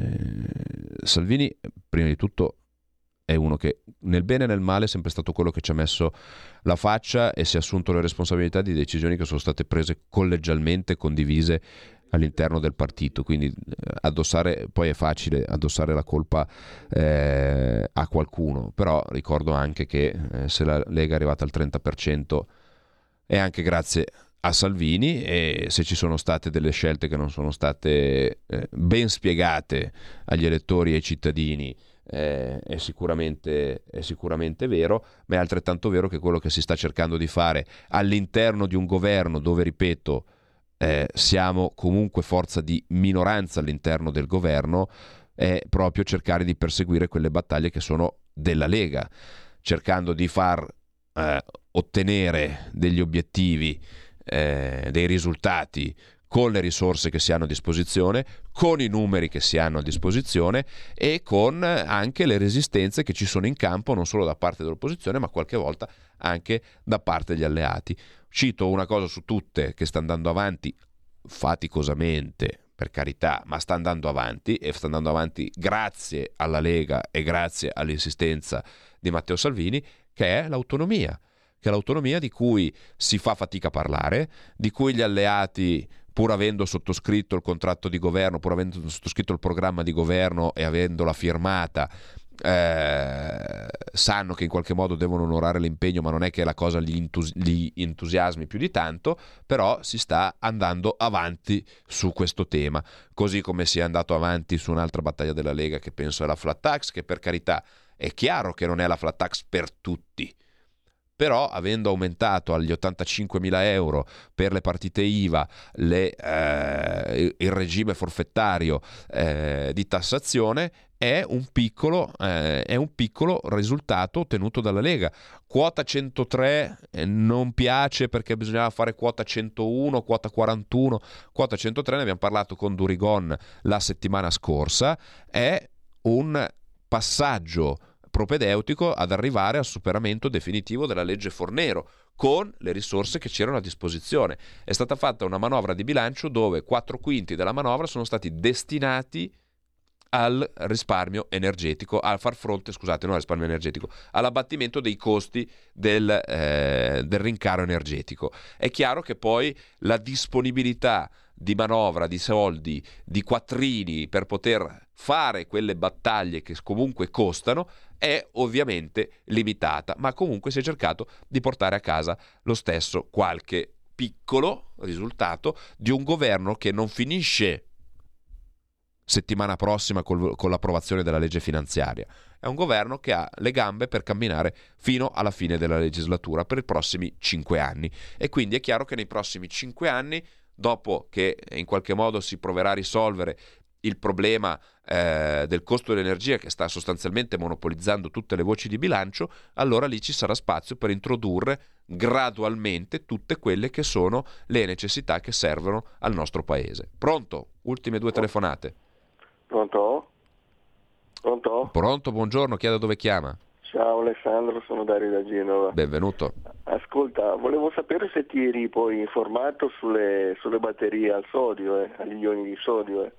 Salvini, prima di tutto, è uno che nel bene e nel male è sempre stato quello che ci ha messo la faccia e si è assunto le responsabilità di decisioni che sono state prese collegialmente, condivise all'interno del partito, quindi eh, addossare, poi è facile addossare la colpa eh, a qualcuno, però ricordo anche che eh, se la Lega è arrivata al 30% è anche grazie a Salvini e se ci sono state delle scelte che non sono state eh, ben spiegate agli elettori e ai cittadini eh, è, sicuramente, è sicuramente vero, ma è altrettanto vero che quello che si sta cercando di fare all'interno di un governo dove, ripeto, eh, siamo comunque forza di minoranza all'interno del governo, è proprio cercare di perseguire quelle battaglie che sono della Lega, cercando di far eh, ottenere degli obiettivi, eh, dei risultati con le risorse che si hanno a disposizione, con i numeri che si hanno a disposizione e con anche le resistenze che ci sono in campo non solo da parte dell'opposizione ma qualche volta anche da parte degli alleati. Cito una cosa su tutte che sta andando avanti faticosamente, per carità, ma sta andando avanti e sta andando avanti grazie alla Lega e grazie all'insistenza di Matteo Salvini, che è l'autonomia che è l'autonomia di cui si fa fatica a parlare, di cui gli alleati pur avendo sottoscritto il contratto di governo, pur avendo sottoscritto il programma di governo e avendola firmata, eh, sanno che in qualche modo devono onorare l'impegno, ma non è che la cosa li, entus- li, entusiasmi più di tanto, però si sta andando avanti su questo tema, così come si è andato avanti su un'altra battaglia della Lega che penso è la flat tax, che per carità è chiaro che non è la flat tax per tutti, però avendo aumentato agli 85 mila euro per le partite IVA le, eh, il regime forfettario eh, di tassazione è un, piccolo, eh, è un piccolo risultato ottenuto dalla Lega. Quota 103 eh, non piace perché bisognava fare quota 101, quota 41, quota 103 ne abbiamo parlato con Durigon la settimana scorsa, è un passaggio propedeutico ad arrivare al superamento definitivo della legge Fornero con le risorse che c'erano a disposizione. È stata fatta una manovra di bilancio dove 4 quinti della manovra sono stati destinati al risparmio energetico, a far fronte, scusate, non al risparmio energetico, all'abbattimento dei costi del, eh, del rincaro energetico. È chiaro che poi la disponibilità di manovra, di soldi, di quattrini per poter fare quelle battaglie che comunque costano è ovviamente limitata, ma comunque si è cercato di portare a casa lo stesso qualche piccolo risultato di un governo che non finisce settimana prossima col, con l'approvazione della legge finanziaria. È un governo che ha le gambe per camminare fino alla fine della legislatura per i prossimi cinque anni e quindi è chiaro che nei prossimi cinque anni dopo che in qualche modo si proverà a risolvere il problema eh, del costo dell'energia che sta sostanzialmente monopolizzando tutte le voci di bilancio, allora lì ci sarà spazio per introdurre gradualmente tutte quelle che sono le necessità che servono al nostro paese. Pronto? Ultime due telefonate. Pronto? Pronto? Pronto, buongiorno, chiedo dove chiama. Ciao Alessandro, sono Dario da Genova. Benvenuto. Ascolta, volevo sapere se ti eri poi informato sulle, sulle batterie al sodio, eh, agli ioni di sodio. Eh.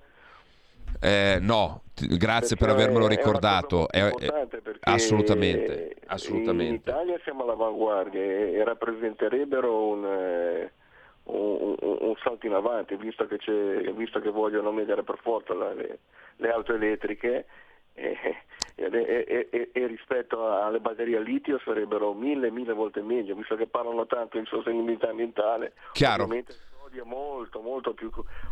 Eh, no, grazie perché per avermelo ricordato. È, è, assolutamente, assolutamente. In Italia siamo all'avanguardia e, rappresenterebbero un, eh, un, un, un, salto in avanti, visto che, visto che vogliono mettere per forza la, le, le, auto elettriche e, e, e, rispetto alle batterie a litio sarebbero mille, mille volte meglio, visto che parlano tanto di sostenibilità ambientale. Chiaro. Molto, molto più...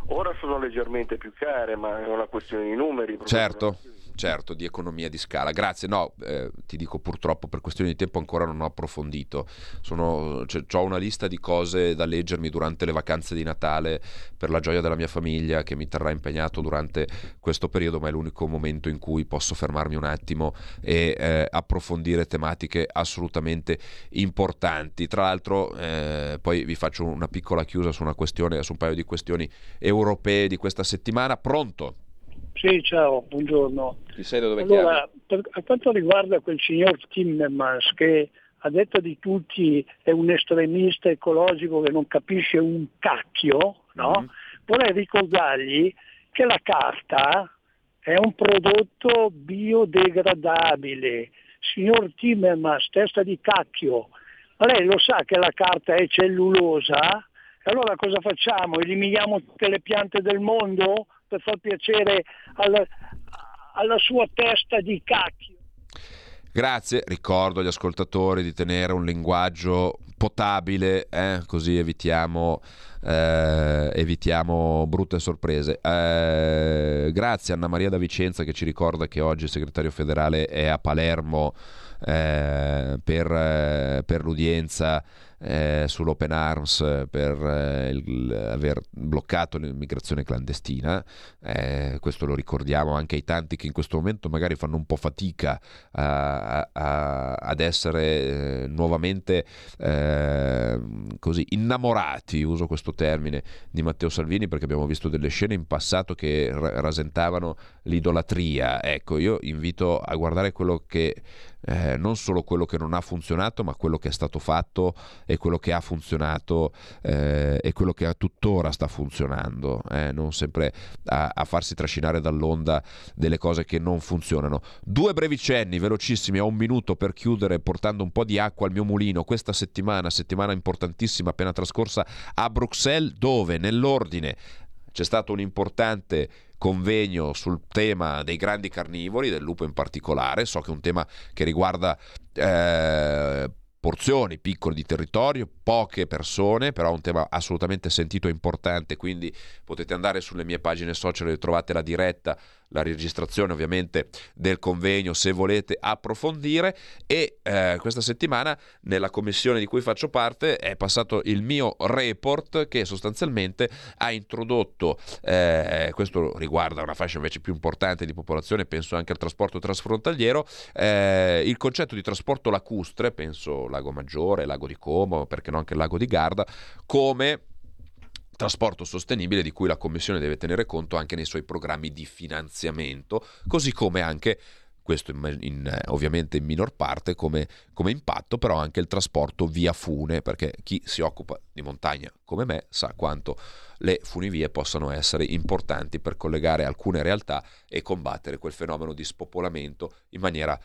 Ora sono leggermente più care, ma è una questione di numeri. Certo certo, di economia di scala. Grazie, no, eh, ti dico purtroppo per questioni di tempo ancora non ho approfondito. Sono, cioè, ho una lista di cose da leggermi durante le vacanze di Natale per la gioia della mia famiglia che mi terrà impegnato durante questo periodo, ma è l'unico momento in cui posso fermarmi un attimo e eh, approfondire tematiche assolutamente importanti. Tra l'altro, eh, poi vi faccio una piccola chiusa su una questione, su un paio di questioni europee di questa settimana. Pronto? Sì, ciao, buongiorno. Chi sei da dove allora, per, a quanto riguarda quel signor Timmermans che a detta di tutti è un estremista ecologico che non capisce un cacchio, no? mm. vorrei ricordargli che la carta è un prodotto biodegradabile. Signor Timmermans, testa di cacchio, ma lei lo sa che la carta è cellulosa? E allora cosa facciamo? Eliminiamo tutte le piante del mondo? Per far piacere alla, alla sua testa di cacchio. Grazie, ricordo agli ascoltatori di tenere un linguaggio potabile, eh? così evitiamo, eh, evitiamo, brutte sorprese. Eh, grazie Anna Maria da Vicenza che ci ricorda che oggi il segretario federale è a Palermo eh, per, eh, per l'udienza eh, sull'open arms per eh, il, aver bloccato l'immigrazione clandestina. Questo lo ricordiamo anche ai tanti che in questo momento magari fanno un po' fatica a, a, ad essere nuovamente così innamorati, uso questo termine, di Matteo Salvini perché abbiamo visto delle scene in passato che rasentavano l'idolatria. Ecco, io invito a guardare quello che eh, non solo quello che non ha funzionato, ma quello che è stato fatto e quello che ha funzionato eh, e quello che tuttora sta funzionando, eh, non sempre a, a, farsi trascinare dall'onda delle cose che non funzionano. Due brevi cenni, velocissimi, a un minuto per chiudere, portando un po' di acqua al mio mulino. Questa settimana, settimana importantissima appena trascorsa a Bruxelles, dove nell'ordine c'è stato un importante convegno sul tema dei grandi carnivori, del lupo in particolare, so che è un tema che riguarda eh, porzioni piccole di territorio, poche persone, però un tema assolutamente sentito e importante, quindi potete andare sulle mie pagine social e trovate la diretta la registrazione ovviamente del convegno se volete approfondire. E eh, questa settimana nella commissione di cui faccio parte è passato il mio report che sostanzialmente ha introdotto, eh, questo riguarda una fascia invece più importante di popolazione, penso anche al trasporto trasfrontaliero, eh, il concetto di trasporto lacustre, penso Lago Maggiore, Lago di Como, perché no anche Lago di Garda, come trasporto sostenibile di cui la Commissione deve tenere conto anche nei suoi programmi di finanziamento, così come anche questo in, in, ovviamente in minor parte come, come, impatto, però anche il trasporto via fune, perché chi si occupa di montagna come me sa quanto le funivie possano essere importanti per collegare alcune realtà e combattere quel fenomeno di spopolamento in maniera,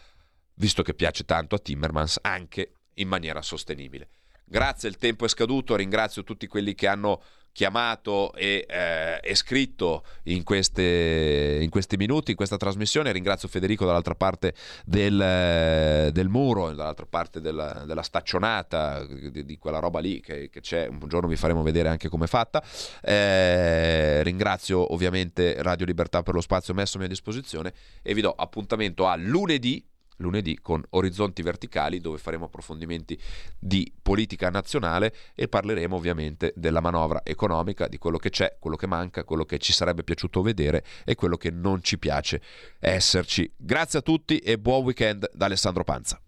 visto che piace tanto a Timmermans, anche in maniera sostenibile. Grazie, il tempo è scaduto, ringrazio tutti quelli che hanno chiamato e, eh, e scritto in, queste, in, questi minuti, in questa trasmissione. Ringrazio Federico dall'altra parte del, del muro, dall'altra parte della, della staccionata, di, di, quella roba lì che, che, c'è. Un giorno vi faremo vedere anche come è fatta. Eh, ringrazio ovviamente Radio Libertà per lo spazio messo a mia disposizione e vi do appuntamento a lunedì lunedì con Orizzonti Verticali dove faremo approfondimenti di politica nazionale e parleremo ovviamente della manovra economica, di quello che c'è, quello che manca, quello che ci sarebbe piaciuto vedere e quello che non ci piace esserci. Grazie a tutti e buon weekend da Alessandro Panza.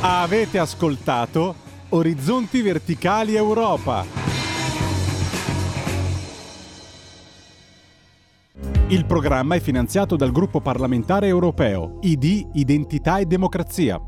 Avete ascoltato Orizzonti Verticali Europa. Il programma è finanziato dal gruppo parlamentare europeo ID Identità e Democrazia